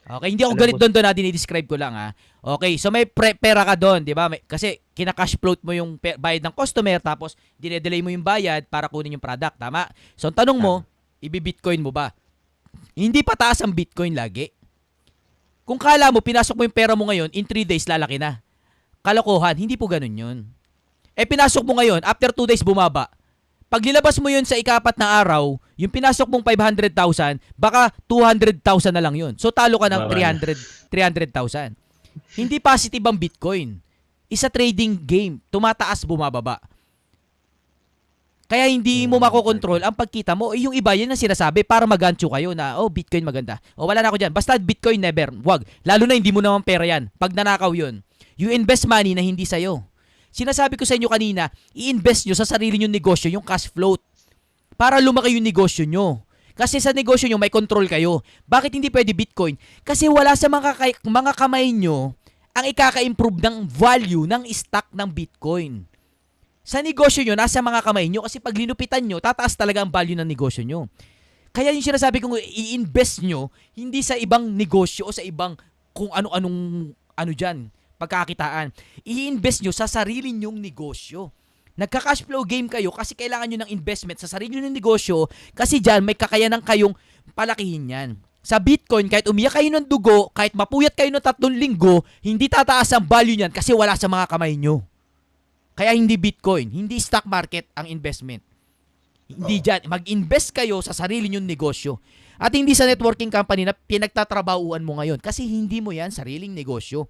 Okay, hindi ako Alam galit mo- doon doon na dinidescribe ko lang ha. Okay, so may pre- pera ka doon, di ba? May- Kasi kina-cash float mo yung pe- bayad ng customer tapos dinedelay mo yung bayad para kunin yung product, tama? So ang tanong mo, ibi-bitcoin mo ba? Hindi pataas ang bitcoin lagi. Kung kala mo, pinasok mo yung pera mo ngayon, in 3 days lalaki na. Kalokohan, hindi po ganun yun. Eh pinasok mo ngayon, after 2 days bumaba. Pag nilabas mo yun sa ikapat na araw, yung pinasok mong 500,000, baka 200,000 na lang yun. So talo ka ng Bawal. 300 300,000. Hindi positive ang Bitcoin. Isa trading game, tumataas bumababa. Kaya hindi mo Hmm, makokontrol ang pagkita mo. Eh, Yung iba, yun ang sinasabi para magancho kayo na, oh, Bitcoin maganda. O wala na ako dyan. Basta Bitcoin never. Wag. Lalo na hindi mo naman pera yan. Pag nanakaw yun. You invest money na hindi sa'yo. Sinasabi ko sa inyo kanina, i-invest nyo sa sarili nyo negosyo, yung cash float. Para lumaki yung negosyo nyo. Kasi sa negosyo nyo, may control kayo. Bakit hindi pwede Bitcoin? Kasi wala sa mga, mga kamay nyo ang ikaka-improve ng value ng stock ng Bitcoin. Sa negosyo nyo, nasa mga kamay nyo kasi pag linupitan nyo, tataas talaga ang value ng negosyo nyo. Kaya yung sinasabi kong i-invest nyo, hindi sa ibang negosyo o sa ibang kung ano-anong ano dyan, pagkakitaan. I-invest nyo sa sarili nyong negosyo. Nagka-cash flow game kayo kasi kailangan nyo ng investment sa sarili nyong negosyo kasi dyan may kakayanan kayong palakihin yan. Sa Bitcoin, kahit umiyak kayo ng dugo, kahit mapuyat kayo ng tatlong linggo, hindi tataas ang value niyan kasi wala sa mga kamay nyo. Kaya hindi Bitcoin, hindi stock market ang investment. Hindi dyan. Mag-invest kayo sa sarili nyong negosyo. At hindi sa networking company na pinagtatrabahuan mo ngayon. Kasi hindi mo yan sariling negosyo.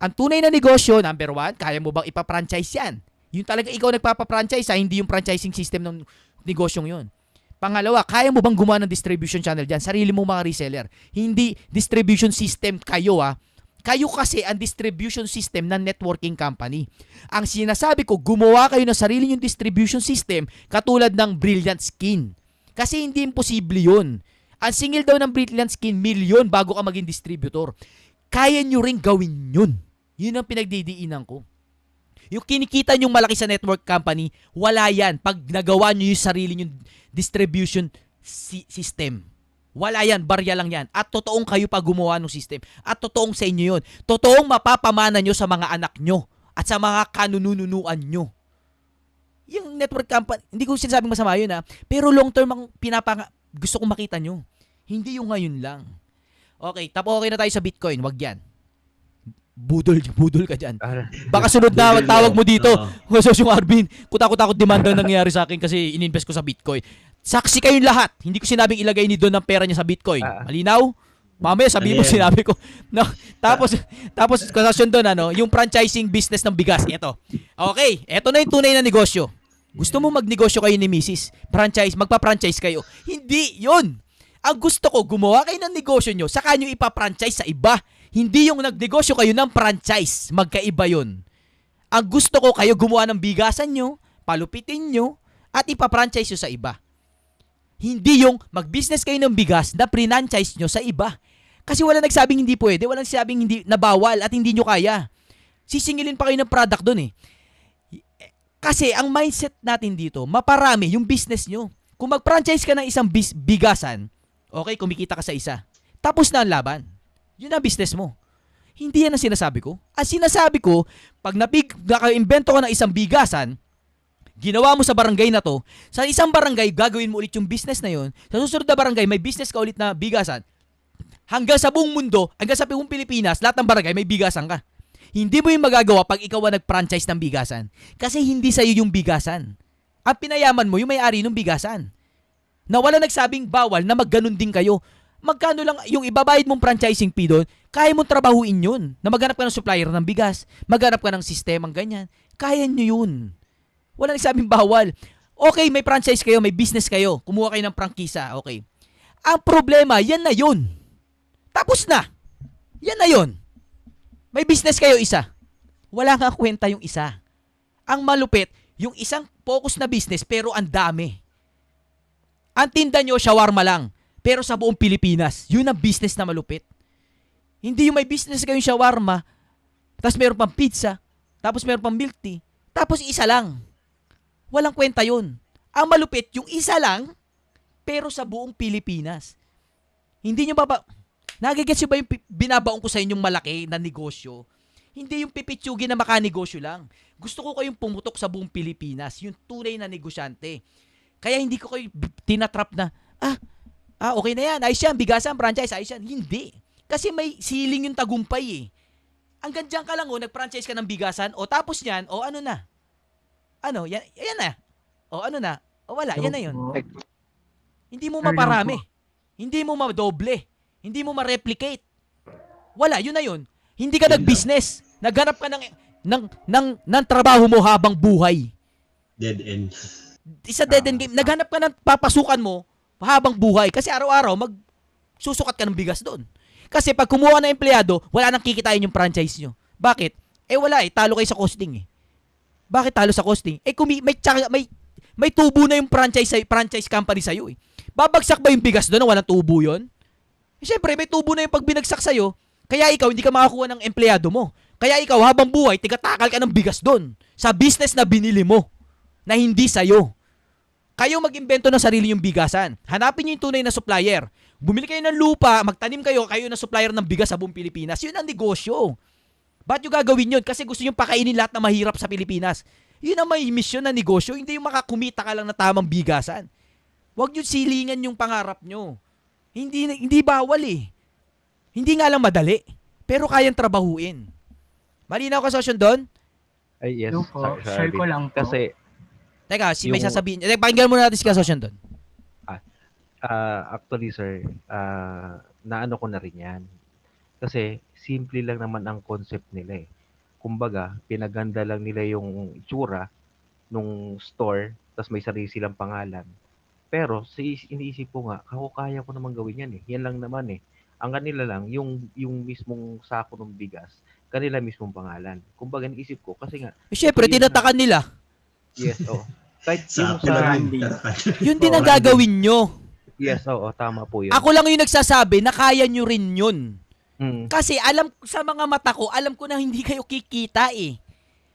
Ang tunay na negosyo, number one, kaya mo bang ipa-franchise yan? Yung talaga ikaw nagpapa-franchise ha, hindi yung franchising system ng negosyong yun. Pangalawa, kaya mo bang gumawa ng distribution channel dyan? Sarili mong mga reseller. Hindi distribution system kayo ha. Kayo kasi ang distribution system ng networking company. Ang sinasabi ko, gumawa kayo ng sarili yung distribution system katulad ng Brilliant Skin. Kasi hindi imposible yun. Ang singil daw ng Brilliant Skin, milyon bago ka maging distributor. Kaya nyo rin gawin yun. Yun ang pinagdidiinan ko. Yung kinikita nyong malaki sa network company, wala yan. Pag nagawa nyo yung sarili nyong distribution si- system. Wala yan, barya lang yan. At totoong kayo pa gumawa ng system. At totoong sa inyo yun. Totoong mapapamana nyo sa mga anak nyo. At sa mga kanununuan nyo. Yung network company, hindi ko sinasabing masama yun ha. Pero long term ang pinapanga, gusto kong makita nyo. Hindi yung ngayon lang. Okay, tapo okay na tayo sa Bitcoin. Wag yan. Budol, budol ka dyan. Baka sunod na tawag mo dito. Husos yung Arvin, kutakot-takot demanda ang nangyayari sa akin kasi ininvest ko sa Bitcoin. Saksi kayong lahat. Hindi ko sinabing ilagay ni Don ang pera niya sa Bitcoin. Ah. Malinaw? Mamaya sabihin mo sinabi ko. No, tapos tapos kasasyon doon ano, yung franchising business ng bigas. Ito. Okay, ito na yung tunay na negosyo. Gusto mo magnegosyo kayo ni Mrs. Franchise, magpa-franchise kayo. Hindi 'yun. Ang gusto ko, gumawa kayo ng negosyo nyo, saka nyo ipa-franchise sa iba. Hindi yung nagnegosyo kayo ng franchise. Magkaiba yun. Ang gusto ko kayo gumawa ng bigasan nyo, palupitin nyo, at ipa-franchise nyo sa iba. Hindi yung mag-business kayo ng bigas na pre-franchise nyo sa iba. Kasi wala nagsabing hindi pwede, wala nagsabing hindi na bawal at hindi nyo kaya. Sisingilin pa kayo ng product doon eh. Kasi ang mindset natin dito, maparami yung business nyo. Kung mag-franchise ka ng isang bis- bigasan, okay, kumikita ka sa isa. Tapos na ang laban. Yun ang business mo. Hindi yan ang sinasabi ko. Ang sinasabi ko, pag napig, naka-invento ka ng isang bigasan, ginawa mo sa barangay na to, sa isang barangay, gagawin mo ulit yung business na yun. Sa susunod na barangay, may business ka ulit na bigasan. Hanggang sa buong mundo, hanggang sa buong Pilipinas, lahat ng barangay may bigasan ka. Hindi mo yung magagawa pag ikaw ang nag-franchise ng bigasan. Kasi hindi sa'yo yung bigasan. Ang pinayaman mo, yung may-ari ng bigasan. Na wala nagsabing bawal na magganon din kayo. magkano lang yung ibabayad mong franchising fee doon, kaya mong trabahuin yun. Na maghanap ka ng supplier ng bigas, maghanap ka ng sistemang ganyan. Kaya nyo yun. Wala nagsabing bawal. Okay, may franchise kayo, may business kayo. Kumuha kayo ng prangkisa, okay. Ang problema, yan na yun. Tapos na. Yan na yun. May business kayo isa. Wala nga kwenta yung isa. Ang malupit, yung isang focus na business pero ang dami. Ang tinda nyo, shawarma lang. Pero sa buong Pilipinas, yun ang business na malupit. Hindi yung may business kayong shawarma, tapos meron pang pizza, tapos meron pang milk tea, tapos isa lang. Walang kwenta yun. Ang malupit, yung isa lang, pero sa buong Pilipinas. Hindi nyo baba... Nagigets nyo ba yung binabaon ko sa inyong malaki na negosyo? Hindi yung pipitsugi na makanegosyo lang. Gusto ko kayong pumutok sa buong Pilipinas. Yung tunay na negosyante. Kaya hindi ko kayo tinatrap na, ah, ah, okay na yan. Ayos yan, bigasan, franchise, ayos yan. Hindi. Kasi may ceiling yung tagumpay eh. Ang ganyan ka lang oh, nag-franchise ka ng bigasan, o tapos yan, o ano na? Ano, yan, yan na. O ano na? O wala, yan na yun. Hindi mo maparami. Hindi mo madoble. Hindi mo ma-replicate. Wala, yun na yun. Hindi ka nag-business. Naghanap ka ng, ng, ng, ng trabaho mo habang buhay. Dead end. Isa dead end game. Naghanap ka ng papasukan mo habang buhay. Kasi araw-araw, mag susukat ka ng bigas doon. Kasi pag kumuha ng empleyado, wala nang kikitain yung franchise nyo. Bakit? Eh wala eh, talo kayo sa costing eh. Bakit talo sa costing? Eh kumi may may may tubo na yung franchise franchise company sa eh. Babagsak ba yung bigas doon na walang tubo 'yon? Eh, Siyempre, may tubo na yung pag binagsak sa'yo, kaya ikaw hindi ka makakuha ng empleyado mo. Kaya ikaw habang buhay, tigatakal ka ng bigas doon sa business na binili mo na hindi sa'yo. Kayo mag-imbento ng sarili yung bigasan. Hanapin niyo yung tunay na supplier. Bumili kayo ng lupa, magtanim kayo, kayo na supplier ng bigas sa buong Pilipinas. Yun ang negosyo. Ba't yung gagawin yun? Kasi gusto nyo pakainin lahat na mahirap sa Pilipinas. Yun ang may mission na negosyo, hindi yung makakumita ka lang na tamang bigasan. Huwag nyo silingan yung pangarap nyo. Hindi, hindi bawal eh. Hindi nga lang madali. Pero kayang trabahuin. Malinaw ka, Sosyon, doon? Ay, yes. Hello po, Sir- Sir share ko lang po. Kasi, Teka, si may Yung- sasabihin. Eh, pakinggan muna natin si Kasosyon doon. ah, actually, sir, ah, naano ko na rin yan. Kasi, simple lang naman ang concept nila eh. Kumbaga, pinaganda lang nila yung itsura nung store, tapos may sarili silang pangalan. Pero, si iniisip ko nga, ako kaya ko naman gawin yan eh. Yan lang naman eh. Ang kanila lang, yung, yung mismong sako ng bigas, kanila mismong pangalan. Kumbaga, naisip ko, kasi nga, Eh, syempre, Yun na. tinatakan nila. yes, oh. Kahit Sa yung sa. Yun din ang Oo, gagawin nyo. yes, oo, tama po yun. Ako lang yung nagsasabi na kaya nyo rin yun. Mm. Kasi alam sa mga mata ko, alam ko na hindi kayo kikita eh.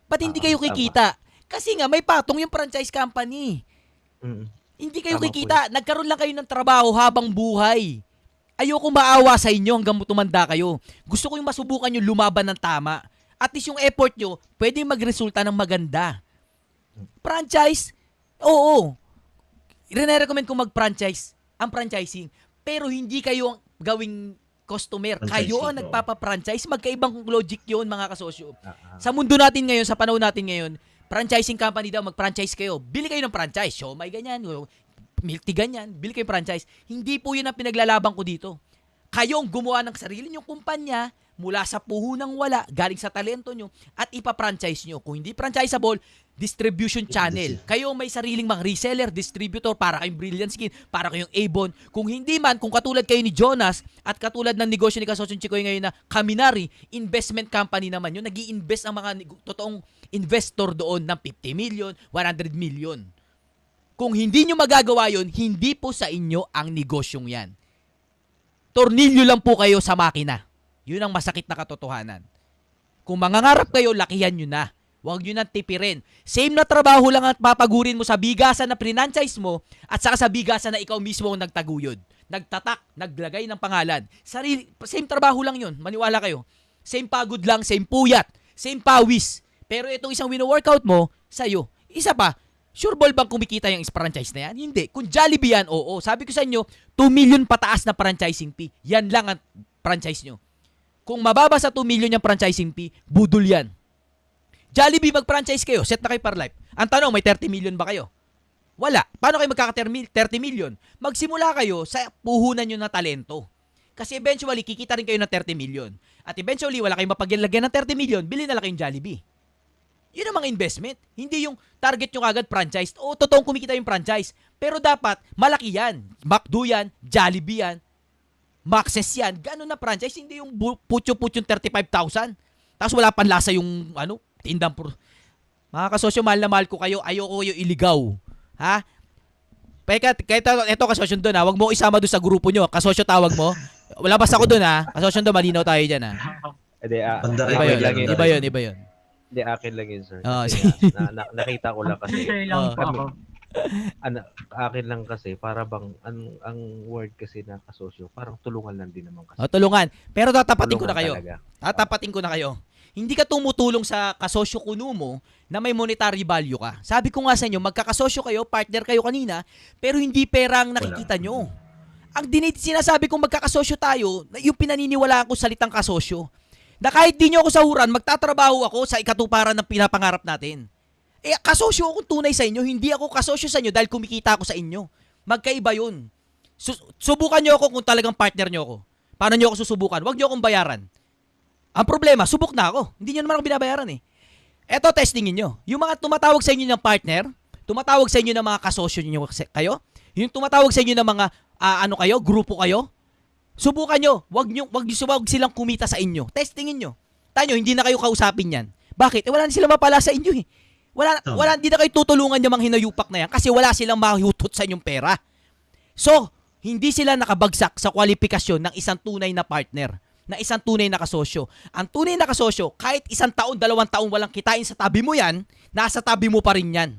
Ba't hindi Ah, kayo tama. kikita? Kasi nga may patong yung franchise company. Mm. Hindi kayo Tama po kikita. Nagkaroon lang kayo ng trabaho habang buhay. Ayoko maawa sa inyo hanggang tumanda kayo. Gusto ko yung masubukan yung lumaban ng tama. At least yung effort nyo, pwede magresulta ng maganda. Franchise, oo. Rene-recommend ko mag-franchise, ang franchising. Pero hindi kayo ang gawing customer. Kayo ang nagpapa-franchise. Magkaibang logic yon mga kasosyo. Ah. Sa mundo natin ngayon, sa panahon natin ngayon, franchising company daw, mag-franchise kayo. Bili kayo ng franchise. Show may ganyan. Milk tea ganyan. Bili kayo franchise. Hindi po yun ang pinaglalaban ko dito. Kayong gumawa ng sarili nyong kumpanya mula sa puhunang wala, galing sa talento nyo, at ipa-franchise nyo. Kung hindi franchisable, distribution channel. Kayo may sariling mga reseller, distributor, para kayong Brilliant Skin, para kayong Avon. Kung hindi man, kung katulad kayo ni Jonas, at katulad ng negosyo ni Kasosyon Chikoy ngayon na Kaminari, investment company naman yun, nag invest ang mga totoong investor doon ng 50 million, 100 million. Kung hindi nyo magagawa yon, hindi po sa inyo ang negosyong yan. Tornilyo lang po kayo sa makina. Yun ang masakit na katotohanan. Kung mangangarap kayo, lakihan nyo na. Huwag nyo nang tipirin. Same na trabaho lang at papagurin mo sa bigasan na franchise mo at saka sa bigasan na ikaw mismo ang nagtaguyod. Nagtatak, naglagay ng pangalan. Sarili, same trabaho lang yun. Maniwala kayo. Same pagod lang, same puyat, same pawis. Pero itong isang wino-workout mo, sa'yo. Isa pa, sure ball bang kumikita yung franchise na yan? Hindi. Kung Jollibee yan, oo. Sabi ko sa inyo, 2 million pataas na franchising fee. Yan lang ang franchise nyo. Kung mababa sa 2 million yung franchising fee, budol yan. Jollibee mag-franchise kayo, set na kayo per life. Ang tanong, may 30 million ba kayo? Wala. Paano kayo magkaka 30 million? Magsimula kayo sa puhunan nyo na talento. Kasi eventually, kikita rin kayo ng 30 million. At eventually, wala kayong mapaglagyan ng 30 million, bili na lang kayong Jollibee. Yun ang mga investment. Hindi yung target nyo kagad franchise. O, totoong kumikita yung franchise. Pero dapat, malaki yan. McDo yan, Jollibee yan, Maxes yan. Ganun na franchise. Hindi yung bu- putyo-putyo 35,000. Tapos wala pang lasa yung, ano, tindang pro. Mga kasosyo, mahal na mahal ko kayo. Ayoko yung iligaw. Ha? Peka, kahit ito kasosyo doon ha, wag mo isama doon sa grupo nyo. Kasosyo tawag mo. Wala basta ako doon ha. Kasosyo doon, malinaw tayo dyan ha. Hindi, ah, Iba yun, lang, yun. iba yun, iba yun. Hindi, akin lang yun, sir. Ah, Kasi, sige. ah, na, na- nakita ko lang kasi. Lang Oh. ako. ano, akin lang kasi, para bang, ang, ang word kasi na kasosyo, parang tulungan lang din naman kasi. O, tulungan. Pero tatapatin ko na Tulungan kayo. talaga. Tatapatin ko na kayo. Hindi ka tumutulong sa kasosyo kuno mo na may monetary value ka. Sabi ko nga sa inyo, magkakasosyo kayo, partner kayo kanina, pero hindi pera ang nakikita nyo. Ang dinit sinasabi kong magkakasosyo tayo, na yung pinaniniwalaan ko salitang kasosyo. Na kahit di nyo ako sahuran, magtatrabaho ako sa ikatuparan ng pinapangarap natin. Eh, kasosyo akong tunay sa inyo, hindi ako kasosyo sa inyo dahil kumikita ako sa inyo. Magkaiba yun. Su- subukan nyo ako kung talagang partner nyo ako. Paano nyo ako susubukan? Huwag nyo akong bayaran. Ang problema, subok na ako. Hindi nyo naman ako binabayaran eh. Eto, testingin nyo. Yung mga tumatawag sa inyo ng partner, tumatawag sa inyo ng mga kasosyo nyo kayo, yung tumatawag sa inyo ng mga, ah, ano kayo, grupo kayo, subukan nyo. Wag, nyo, wag, nyo, wag silang kumita sa inyo. Testingin nyo. Tanyo, hindi na kayo kausapin yan. Bakit? Eh, wala na sila mapala sa inyo eh. Wala, wala, hindi na kayo tutulungan yung mga hinayupak na yan kasi wala silang mahutot sa inyong pera. So, hindi sila nakabagsak sa kwalifikasyon ng isang tunay na partner, na isang tunay na kasosyo. Ang tunay na kasosyo, kahit isang taon, dalawang taon walang kitain sa tabi mo yan, nasa tabi mo pa rin yan.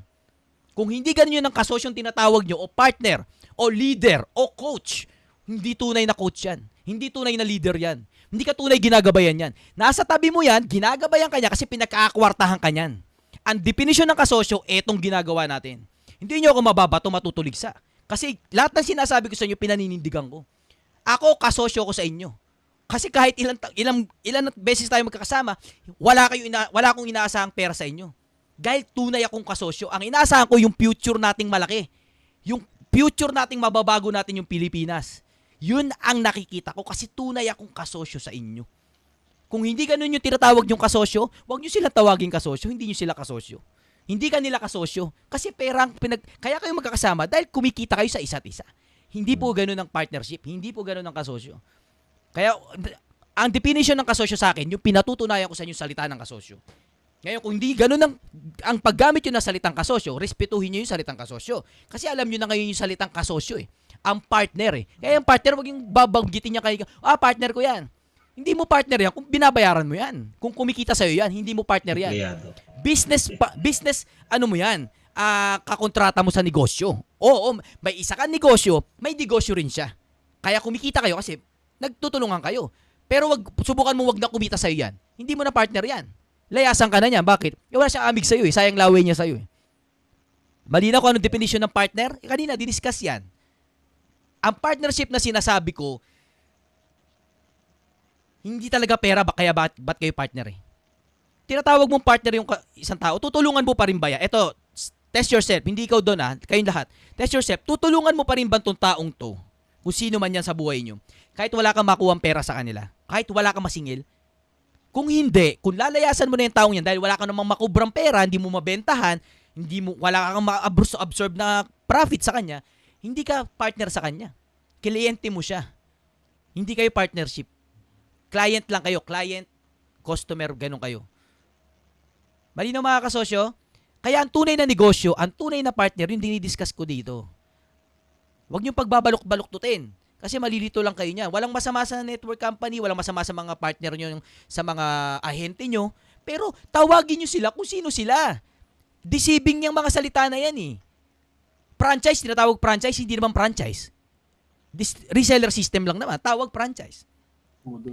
Kung hindi ganun yun ang kasosyong tinatawag nyo, o partner, o leader, o coach, hindi tunay na coach yan. Hindi tunay na leader yan. Hindi ka tunay ginagabayan yan. Nasa tabi mo yan, ginagabayan ka niya kasi pinagkakakwartahan ka niyan. Ang definition ng kasosyo, etong ginagawa natin. Hindi nyo ako mababato, matutuligsa. Kasi lahat ng sinasabi ko sa inyo, pinaninindigan ko. Ako, kasosyo ko sa inyo. Kasi kahit ilang, ilang, ilang beses tayo magkakasama, wala, kayo ina, wala akong inaasahang pera sa inyo. Dahil tunay akong kasosyo. Ang inaasahan ko yung future nating malaki. Yung future nating mababago natin yung Pilipinas. Yun ang nakikita ko kasi tunay akong kasosyo sa inyo. Kung hindi ganun yung tinatawag yung kasosyo, wag nyo sila tawagin kasosyo, hindi nyo sila kasosyo. Hindi ka nila kasosyo. Kasi perang pinag... Kaya kayo magkakasama dahil kumikita kayo sa isa't isa. Hindi po ganun ang partnership. Hindi po ganun ang kasosyo. Kaya, ang definition ng kasosyo sa akin, yung pinatutunayan ko sa inyo salita ng kasosyo. Ngayon, kung hindi ganun ang, ang paggamit yun ng salitang kasosyo, respetuhin nyo yung salitang kasosyo. Kasi alam nyo na ngayon yung salitang kasosyo eh. Ang partner eh. Kaya yung partner, wag yung babanggitin niya kayo, ah, partner ko yan. Hindi mo partner yan kung binabayaran mo yan. Kung kumikita sa'yo yan, hindi mo partner yan Empleyado. business pa, business ano mo yan ah kakontrata mo sa negosyo oo may isa kang negosyo may negosyo rin siya kaya kumikita kayo kasi nagtutulungan kayo. Pero wag subukan mo wag na kumita sa yan. Hindi mo na partner yan. Layasan ka na niyan. Bakit? Eh, wala siyang amig sa iyo eh. Sayang laway niya sa iyo eh. Malinaw ko anong definition ng partner? Eh, kanina diniscuss yan. Ang partnership na sinasabi ko hindi talaga pera ba kaya ba't, ba't kayo partner eh? Tinatawag mong partner yung isang tao, tutulungan mo pa rin ba yan? Ito, test yourself. Hindi ikaw doon ah, kayong lahat. Test yourself. Tutulungan mo pa rin ba tong taong to? Kung sino man yan sa buhay nyo. Kahit wala kang makuha pera sa kanila. Kahit wala kang masingil. Kung hindi, kung lalayasan mo na yung taong yan dahil wala ka namang makubrang pera, hindi mo mabentahan, hindi mo, wala kang ma-absorb na profit sa kanya, hindi ka partner sa kanya. Kliyente mo siya. Hindi kayo partnership. Client lang kayo. Client, customer, ganun kayo. Malinaw mga kasosyo? Kaya ang tunay na negosyo, ang tunay na partner, yung dinidiscuss ko dito. Huwag niyong pagbabalok-baloktutin. Kasi malilito lang kayo niyan. Walang masama sa network company, walang masama sa mga partner niyo, sa mga ahente niyo. Pero tawagin niyo sila kung sino sila. Deceiving yung mga salita na yan eh. Franchise, tinatawag franchise, hindi naman franchise. Dis- reseller system lang naman, tawag franchise.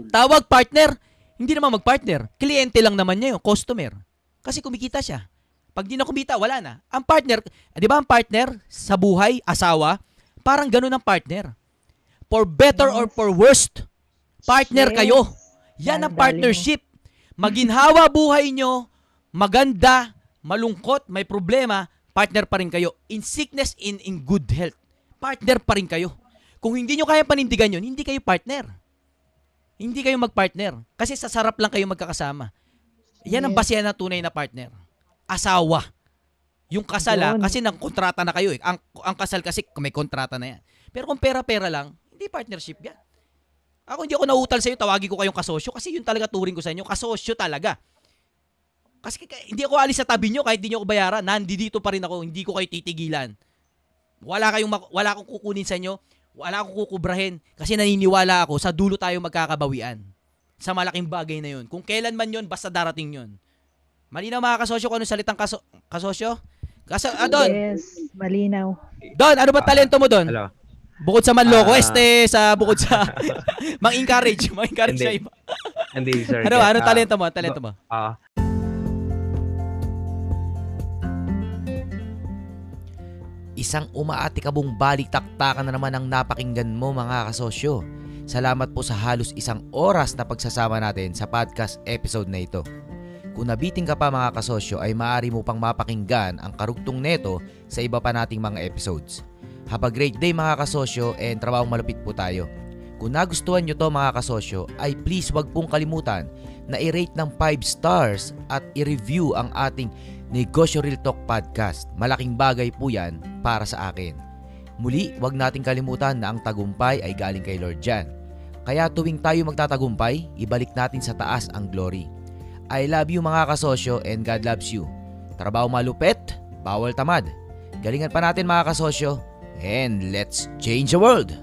Tawag partner, hindi naman mag-partner. Kliyente lang naman niya yung customer. Kasi kumikita siya. Pag di na kumita, wala na. Ang partner, di ba ang partner sa buhay, asawa, parang ganun ang partner. For better or for worst, partner Yes. kayo. Yan ang partnership. Maginhawa buhay nyo, maganda, malungkot, may problema, partner pa rin kayo. In sickness, in, in good health, partner pa rin kayo. Kung hindi nyo kaya panindigan yun, hindi kayo partner. Hindi kayo magpartner. Kasi sa sarap lang kayo magkakasama. Yan ang basehan ng tunay na partner. Asawa. Yung kasal ah, Yun. kasi nang kontrata na kayo eh. Ang, ang kasal kasi may kontrata na yan. Pero kung pera-pera lang, hindi partnership yan. Ako hindi ako nauutal sa iyo, tawagin ko kayong kasosyo kasi yun talaga turing ko sa inyo, kasosyo talaga. Kasi hindi ako alis sa tabi nyo kahit hindi nyo ako bayaran. Nandito pa rin ako, hindi ko kayo titigilan. Wala kayong wala akong kukunin sa inyo, wala akong kukubrahin kasi naniniwala ako sa dulo tayo magkakabawian. Sa malaking bagay na yun. Kung kailan man yun, basta darating yun. Malinaw mga kasosyo kung ano salitang kaso- kasosyo? Kaso, ah, Don, Yes, malinaw. Don, ano ba talento mo Don? Hello. Bukod sa manloko, Ah. este, sa bukod sa mang-encourage, mang-encourage sa iba. Hindi, sir. Ano, ano Ah, talento mo? Talento mo? Ah, Isang umaatikabong balik-taktakan na naman ang napakinggan mo mga kasosyo. Salamat po sa halos isang oras na pagsasama natin sa podcast episode na ito. Kung nabiting ka pa mga kasosyo ay maaari mo pang mapakinggan ang karugtong neto sa iba pa nating mga episodes. Have a great day mga kasosyo and trabahong malupit po tayo. Kung nagustuhan nyo to mga kasosyo ay please wag pong kalimutan na i-rate ng 5 stars at i-review ang ating Negosyo Real Talk Podcast. Malaking bagay po yan para sa akin. Muli, wag nating kalimutan na ang tagumpay ay galing kay Lord Jan. Kaya tuwing tayo magtatagumpay, ibalik natin sa taas ang glory. I love you mga kasosyo and God loves you. Trabaho malupet, bawal tamad. Galingan pa natin mga kasosyo and let's change the world!